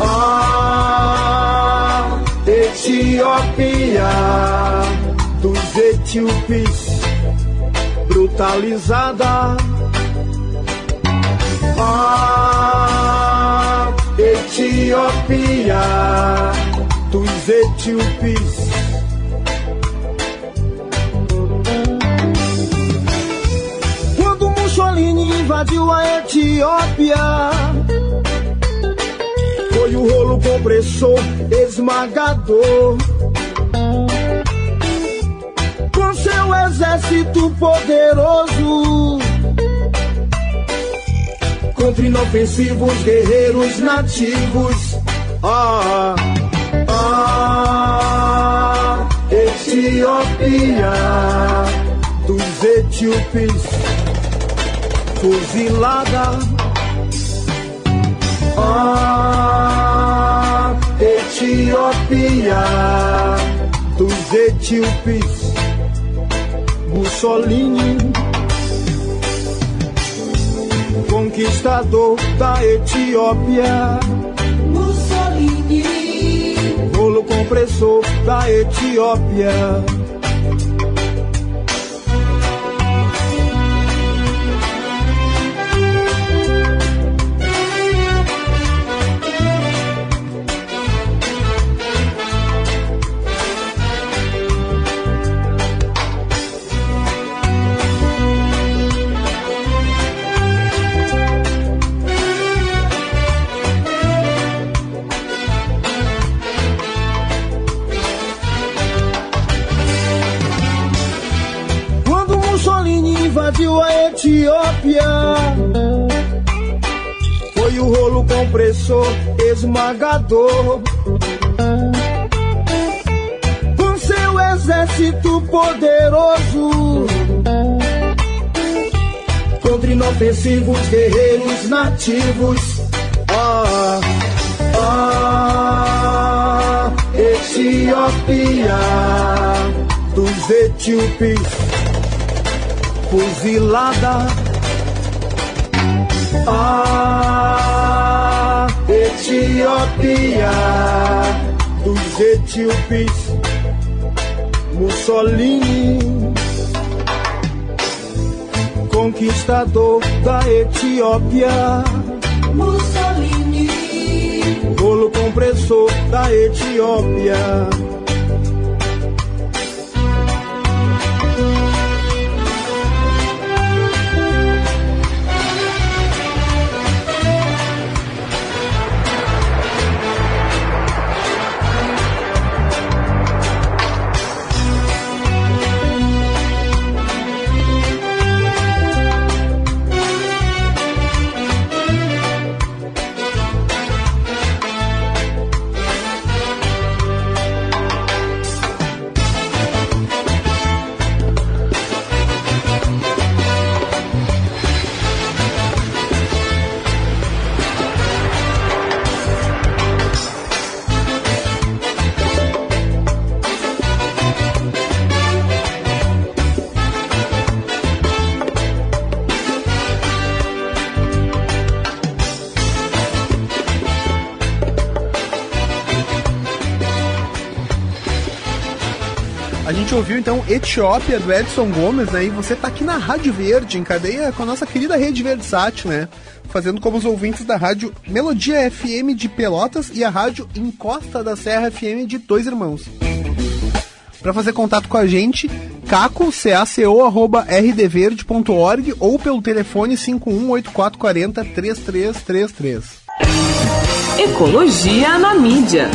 Speaker 14: ah, Etiópia dos etíopes brutalizada. Ah, Etiópia dos etíopes invadiu a Etiópia. Foi o rolo compressor esmagador. Com seu exército poderoso. Contra inofensivos guerreiros nativos. Ah, ah, Etiópia dos etíopes fuzilada. Ah, Etiópia dos etíopes, Mussolini, conquistador da Etiópia. Mussolini. compressor da Etiópia. Invadiu a Etiópia, foi o rolo compressor esmagador. Com seu exército poderoso, contra inofensivos guerreiros nativos. Ah, ah, Etiópia dos etíopes fuzilada. Ah, Etiópia dos etíopes, Mussolini, conquistador da Etiópia. Mussolini, rolo compressor da Etiópia.
Speaker 2: Ouviu então Etiópia do Edson Gomes, né? E você tá aqui na Rádio Verde, em cadeia com a nossa querida Rede Verdesat, né? Fazendo como os ouvintes da rádio Melodia FM de Pelotas e a rádio Encosta da Serra FM de Dois Irmãos. Para fazer contato com a gente, caco, caco, arroba rdverde.org ou pelo telefone 518440 3333.
Speaker 6: Ecologia na mídia.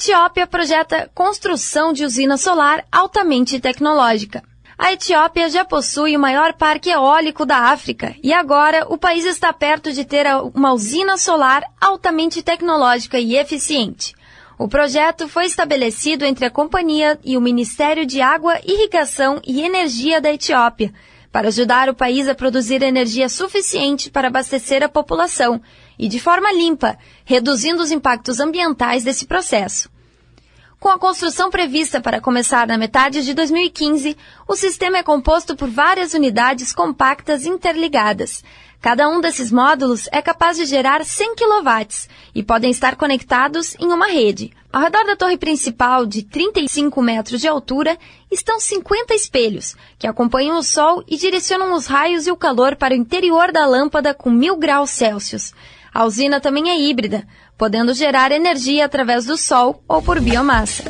Speaker 5: Etiópia projeta construção de usina solar altamente tecnológica. A Etiópia já possui o maior parque eólico da África e agora o país está perto de ter uma usina solar altamente tecnológica e eficiente. O projeto foi estabelecido entre a companhia e o Ministério de Água, Irrigação e Energia da Etiópia, para ajudar o país a produzir energia suficiente para abastecer a população e de forma limpa, reduzindo os impactos ambientais desse processo. Com a construção prevista para começar na metade de 2015, o sistema é composto por várias unidades compactas interligadas. Cada um desses módulos é capaz de gerar 100 kW e podem estar conectados em uma rede. Ao redor da torre principal, de 35 metros de altura, estão 50 espelhos, que acompanham o Sol e direcionam os raios e o calor para o interior da lâmpada com 1000 graus Celsius. A usina também é híbrida, podendo gerar energia através do sol ou por biomassa.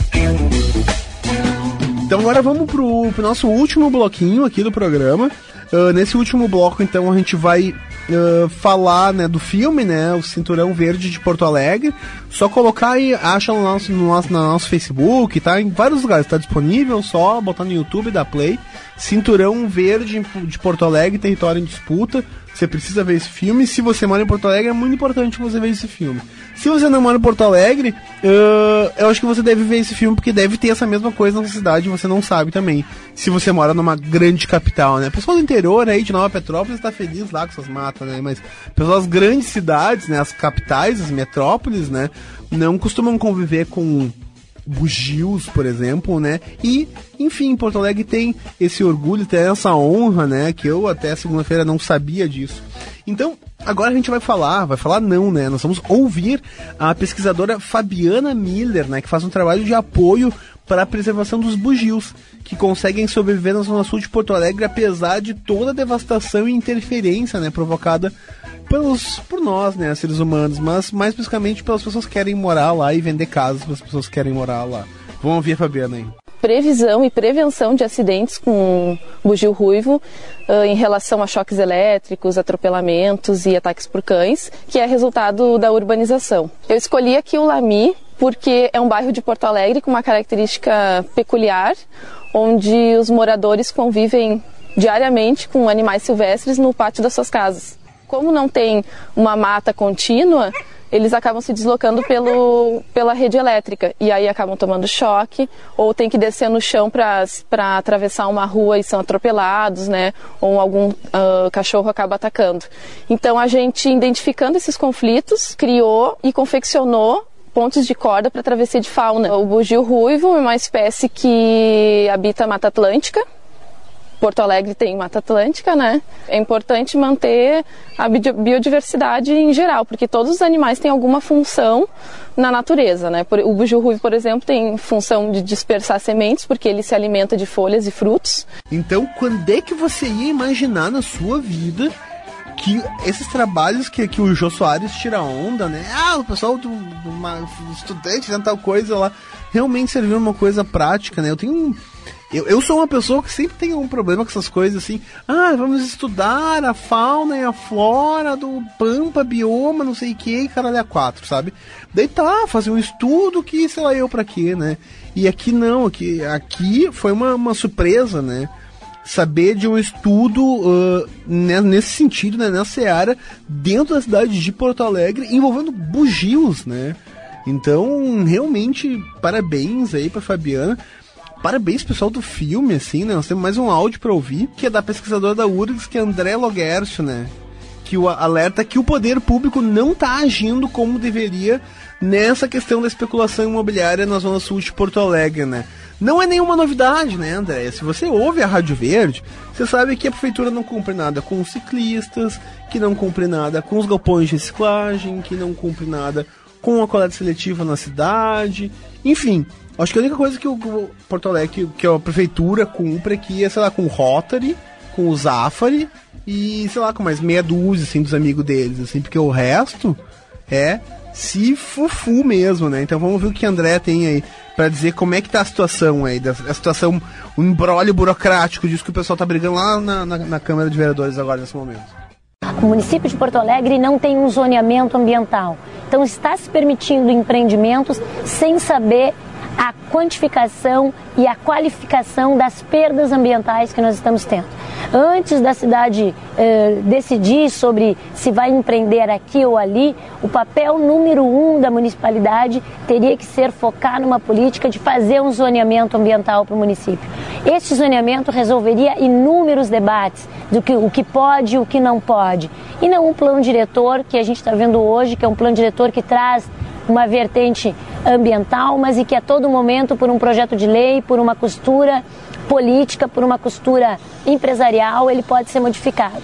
Speaker 2: Então agora vamos pro, pro nosso último bloquinho aqui do programa. Uh, nesse último bloco, então, a gente vai uh, falar né, do filme, né? O Cinturão Verde de Porto Alegre. Só colocar e acha no nosso, no nosso, no nosso Facebook, tá? Em vários lugares, tá disponível, só botar no YouTube da Play. Cinturão Verde de Porto Alegre, território em disputa. Você precisa ver esse filme. Se você mora em Porto Alegre, é muito importante você ver esse filme. Se você não mora em Porto Alegre, uh, eu acho que você deve ver esse filme, porque deve ter essa mesma coisa na cidade e você não sabe também. Se você mora numa grande capital, né? Pessoal do interior aí de Nova Petrópolis está feliz lá com suas matas, né? Mas pessoas das grandes cidades, né? As capitais, as metrópoles, né? Não costumam conviver com bugios, por exemplo, né? E, enfim, Porto Alegre tem esse orgulho, tem essa honra, né? Que eu até segunda-feira não sabia disso. Então, agora a gente vai falar, vai falar não, né? Nós vamos ouvir a pesquisadora Fabiana Miller, né, que faz um trabalho de apoio para a preservação dos bugios, que conseguem sobreviver na zona sul de Porto Alegre apesar de toda a devastação e interferência, né, provocada pelos por nós, né, seres humanos, mas mais especificamente pelas pessoas que querem morar lá e vender casas para as pessoas que querem morar lá. Vamos ouvir a Fabiana aí
Speaker 15: previsão e prevenção de acidentes com bugio ruivo uh, em relação a choques elétricos, atropelamentos e ataques por cães, que é resultado da urbanização. Eu escolhi aqui o Lami porque é um bairro de Porto Alegre com uma característica peculiar, onde os moradores convivem diariamente com animais silvestres no pátio das suas casas. Como não tem uma mata contínua, eles acabam se deslocando pelo, pela rede elétrica e aí acabam tomando choque ou tem que descer no chão para atravessar uma rua e são atropelados, né? Ou algum uh, cachorro acaba atacando. Então a gente, identificando esses conflitos, criou e confeccionou pontes de corda para travessia de fauna. O bugio ruivo é uma espécie que habita a Mata Atlântica, Porto Alegre tem Mata Atlântica, né? É importante manter a biodiversidade em geral, porque todos os animais têm alguma função na natureza, né? O bujurru, por exemplo, tem função de dispersar sementes, porque ele se alimenta de folhas e frutos.
Speaker 2: Então, quando é que você ia imaginar na sua vida que esses trabalhos que, que o Jô Soares tira onda, né? Ah, o pessoal do, do estudante, né, tal coisa lá, realmente serviu uma coisa prática, né? Eu tenho eu, eu sou uma pessoa que sempre tem um problema com essas coisas assim. Ah, vamos estudar a fauna e a flora do Pampa, bioma, não sei o que, caralho, a quatro, sabe? Daí tá, fazer um estudo que, sei lá, eu pra quê, né? E aqui não, aqui, aqui foi uma, uma surpresa, né? Saber de um estudo uh, nesse sentido, né, nessa área, dentro da cidade de Porto Alegre, envolvendo bugios, né? Então, realmente, parabéns aí pra Fabiana. Parabéns, pessoal do filme, assim, né? Nós temos mais um áudio para ouvir, que é da pesquisadora da URGS, que é André Logercio, né? Que o alerta que o poder público não está agindo como deveria nessa questão da especulação imobiliária na zona sul de Porto Alegre, né? Não é nenhuma novidade, né, André? Se você ouve a Rádio Verde, você sabe que a prefeitura não cumpre nada com os ciclistas, que não cumpre nada com os galpões de reciclagem, que não cumpre nada com a coleta seletiva na cidade, enfim, Acho que a única coisa que o Porto Alegre, que a prefeitura cumpre aqui é, sei lá, com o Rotary, com o Zafari e, sei lá, com mais meia dúzia, assim, dos amigos deles, assim, porque o resto é se fufu mesmo, né? Então vamos ver o que André tem aí para dizer como é que tá a situação aí, da, a situação, o embrólio burocrático disso que o pessoal tá brigando lá na, na, na Câmara de Vereadores agora nesse momento.
Speaker 7: O município de Porto Alegre não tem um zoneamento ambiental. Então está se permitindo empreendimentos sem saber a quantificação e a qualificação das perdas ambientais que nós estamos tendo. Antes da cidade eh, decidir sobre se vai empreender aqui ou ali, o papel número um da municipalidade teria que ser focar numa política de fazer um zoneamento ambiental para o município. Este zoneamento resolveria inúmeros debates do que o que pode e o que não pode. E não um plano diretor que a gente está vendo hoje, que é um plano diretor que traz uma vertente ambiental, mas e que a todo momento, por um projeto de lei, por uma costura política, por uma costura empresarial, ele pode ser modificado.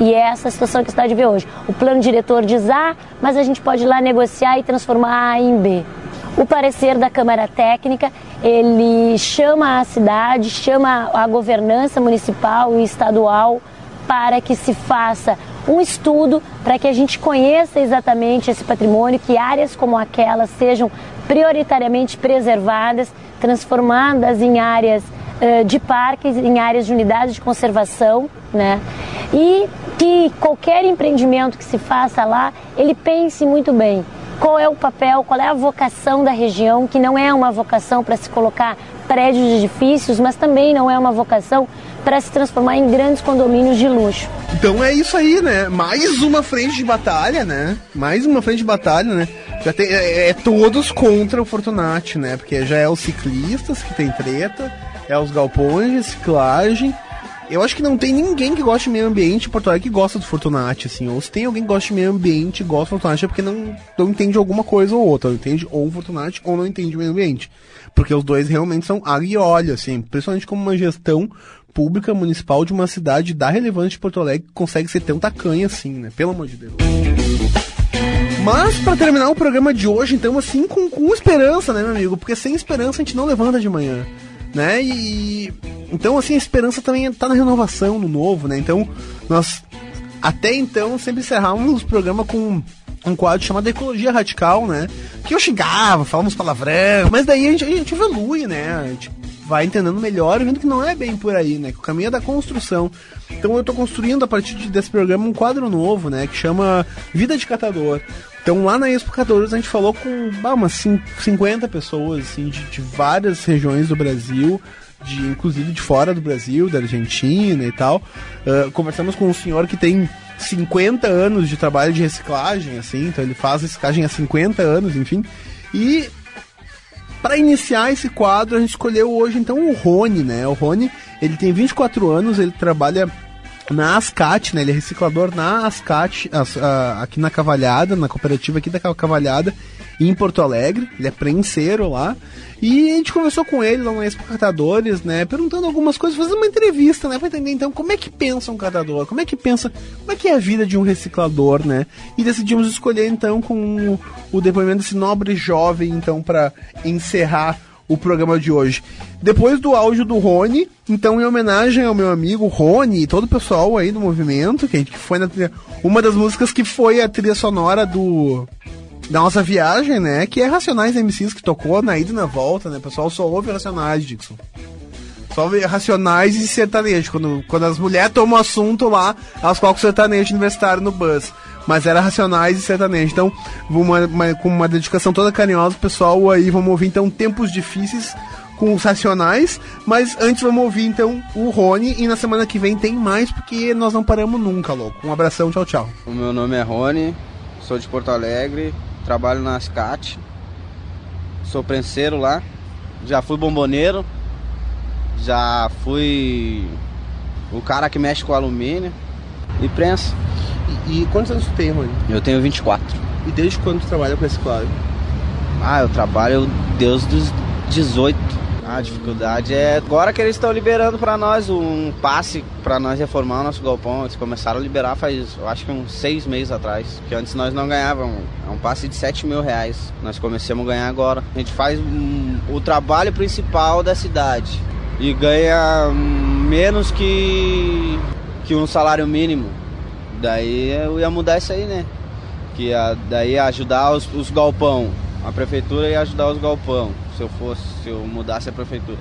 Speaker 7: E é essa a situação que a cidade vê hoje. O plano diretor diz A, mas a gente pode ir lá negociar e transformar A em B. O parecer da Câmara Técnica, ele chama a cidade, chama a governança municipal e estadual para que se faça um estudo para que a gente conheça exatamente esse patrimônio, que áreas como aquelas sejam prioritariamente preservadas, transformadas em áreas uh, de parques, em áreas de unidades de conservação, né? E que qualquer empreendimento que se faça lá, ele pense muito bem qual é o papel, qual é a vocação da região, que não é uma vocação para se colocar prédios e edifícios, mas também não é uma vocação para se transformar em grandes condomínios de luxo.
Speaker 2: Então é isso aí, né? Mais uma frente de batalha, né? Mais uma frente de batalha, né? Já tem, é, é todos contra o Fortunati, né? Porque já é os ciclistas que tem treta, é os galpões de reciclagem. Eu acho que não tem ninguém que goste de meio ambiente em Porto Alegre que gosta do Fortunati, assim. Ou se tem alguém que gosta de meio ambiente e gosta do Fortunati é porque não, não entende alguma coisa ou outra. Não entende ou o Fortunati ou não entende o meio ambiente. Porque os dois realmente são água e óleo, assim. Principalmente como uma gestão pública municipal de uma cidade da relevância de Porto Alegre consegue ser tão tacanha assim, né? Pelo amor de Deus. Mas para terminar o programa de hoje, então, assim, com, com esperança, né, meu amigo? Porque sem esperança a gente não levanta de manhã, né? E então, assim, a esperança também tá na renovação, no novo, né? Então, nós até então sempre encerrávamos o programa com um quadro chamado Ecologia Radical, né? Que eu xingava, falava uns palavrão, mas daí a gente, a gente evolui, né? A gente vai entendendo melhor vendo que não é bem por aí, né? Que o caminho é da construção. Então eu tô construindo a partir desse programa um quadro novo, né? Que chama Vida de Catador. Então lá na Expo Catadores a gente falou com bah, umas 50 pessoas, assim, de, de várias regiões do Brasil, de inclusive de fora do Brasil, da Argentina e tal. Uh, conversamos com um senhor que tem 50 anos de trabalho de reciclagem, assim, então ele faz reciclagem há 50 anos, enfim. E para iniciar esse quadro, a gente escolheu hoje então o Rony, né? O Rony, ele tem 24 anos, ele trabalha na Ascat, né? Ele é reciclador na Ascat, aqui na Cavalhada, na cooperativa aqui da Cavalhada, em Porto Alegre. Ele é prenseiro lá. E a gente conversou com ele lá na Expo Catadores, né? Perguntando algumas coisas, fazendo uma entrevista, né? Pra entender então como é que pensa um catador, como é que pensa, como é que é a vida de um reciclador, né? E decidimos escolher então com o depoimento desse nobre jovem, então, para encerrar o programa de hoje. Depois do áudio do Rony, então em homenagem ao meu amigo Rony e todo o pessoal aí do movimento, que, foi na trilha, uma das músicas que foi a trilha sonora do da nossa viagem, né? Que é Racionais MCs que tocou na ida e na volta, né? Pessoal só ouve Racionais, Dixon. Só ouve Racionais e sertanejo. Quando, quando as mulheres tomam assunto lá, elas colocam sertanejo universitário no bus. Mas era Racionais e sertanejo. Então, uma, uma, com uma dedicação toda carinhosa, pessoal aí vamos ouvir então Tempos Difíceis com os Racionais. Mas antes vamos ouvir então o Rony. E na semana que vem tem mais, porque nós não paramos nunca, louco. Um abração, tchau, tchau.
Speaker 16: O meu nome é Rony, sou de Porto Alegre trabalho na Ascat, sou prenseiro lá, já fui bomboneiro, já fui o cara que mexe com alumínio e prensa.
Speaker 2: E, e quantos anos tu tem, Rony?
Speaker 16: Eu tenho 24.
Speaker 2: E desde quando tu trabalha com esse quadro?
Speaker 16: Ah, eu trabalho desde os 18. A dificuldade é agora que eles estão liberando para nós um passe para nós reformar o nosso galpão. Eles começaram a liberar faz, eu acho que uns seis meses atrás, que antes nós não ganhávamos. É um passe de 7 mil reais. Nós começamos a ganhar agora. A gente faz um, o trabalho principal da cidade e ganha menos que, que um salário mínimo. Daí eu ia mudar isso aí, né? Que ia, daí ajudar os, os galpão. A prefeitura ia ajudar os galpão se eu fosse, se eu mudasse a prefeitura.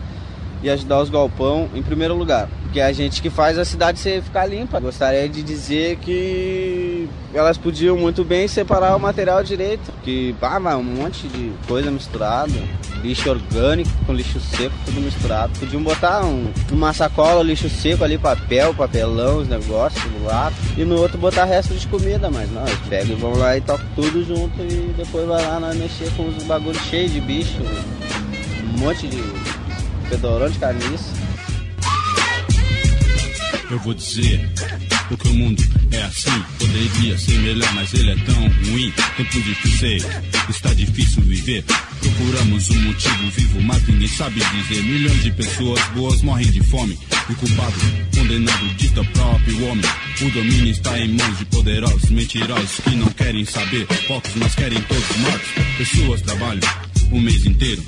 Speaker 16: E ajudar os galpão em primeiro lugar, porque é a gente que faz a cidade ficar limpa. Gostaria de dizer que elas podiam muito bem separar o material direito, que ah, um monte de coisa misturada, lixo orgânico com lixo seco, tudo misturado. Podiam botar um, uma sacola, lixo seco ali, papel, papelão, os negócios do lado, e no outro botar resto de comida, mas não, eles pegam e vão lá e tocam tudo junto e depois vai lá nós mexer com os bagulhos cheios de bicho um monte de fedorão de carniça.
Speaker 17: Eu vou dizer, porque o mundo é assim. Poderia ser melhor, mas ele é tão ruim. Tempos difíceis, está difícil viver. Procuramos um motivo vivo, mas ninguém sabe dizer. Milhões de pessoas boas morrem de fome. E culpado, condenado, dita próprio homem. O domínio está em mãos de poderosos, mentirosos que não querem saber. Poucos, mas querem todos mortos. Pessoas trabalham o mês inteiro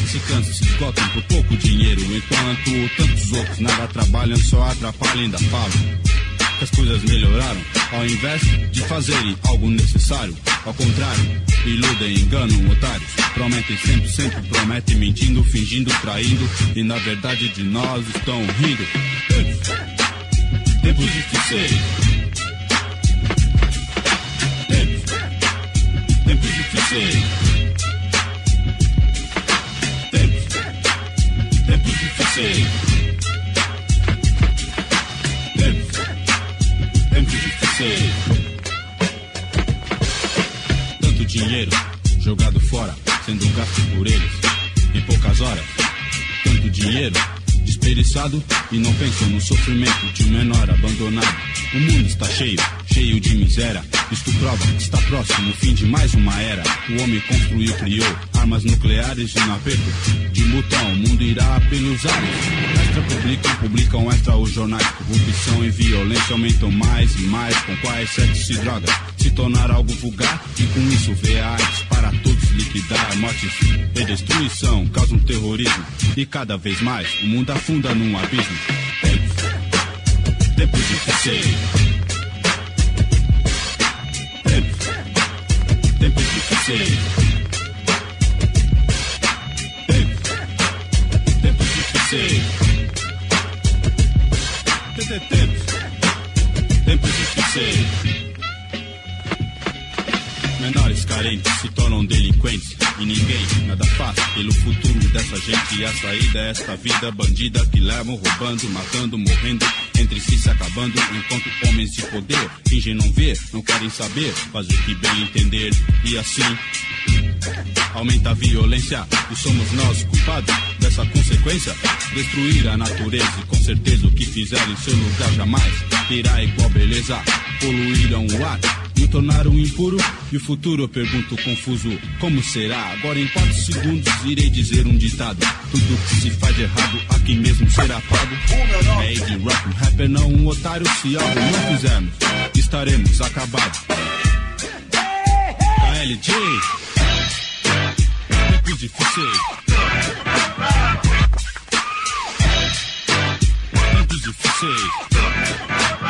Speaker 17: se cansam, se esgotam por pouco dinheiro, enquanto tantos outros nada trabalham, só atrapalham, ainda falam que as coisas melhoraram, ao invés de fazerem algo necessário, ao contrário, iludem, enganam otários, prometem sempre, sempre prometem, mentindo, fingindo, traindo, e na verdade de nós estão rindo. Tempos, tempos difíceis. Tempos, tempos difíceis. Difíceis. Tanto dinheiro jogado fora, sendo gasto por eles em poucas horas. Tanto dinheiro desperdiçado e não pensam no sofrimento de um menor abandonado. O mundo está cheio cheio de miséria. Isto prova que está próximo o fim de mais uma era. O homem construiu, criou armas nucleares de aperto. De mutão, o mundo irá pelos ares. Extra publicam, publicam extra os jornais. Corrupção e violência aumentam mais e mais. Com quais sexo e droga se tornar algo vulgar. E com isso vê a para todos liquidar. Mortes e destruição causam terrorismo. E cada vez mais o mundo afunda num abismo. Tempos, tempos difíceis. Pelo futuro dessa gente. A saída é esta vida bandida que levam roubando, matando, morrendo, entre si se acabando. Enquanto homens de poder fingem não ver, não querem saber, faz o que bem entender. E assim aumenta a violência e somos nós culpados dessa consequência. Destruir a natureza e com certeza o que fizer em seu lugar jamais terá igual beleza. Poluíram o ar me tornaram impuro e o futuro eu pergunto confuso. Como será? Agora em quatro segundos irei dizer um ditado. Tudo que se faz de errado aqui mesmo será pago. É de rock um rapper não um otário. Se algo não fizermos estaremos acabados. KLJ tempos difíceis tempos difíceis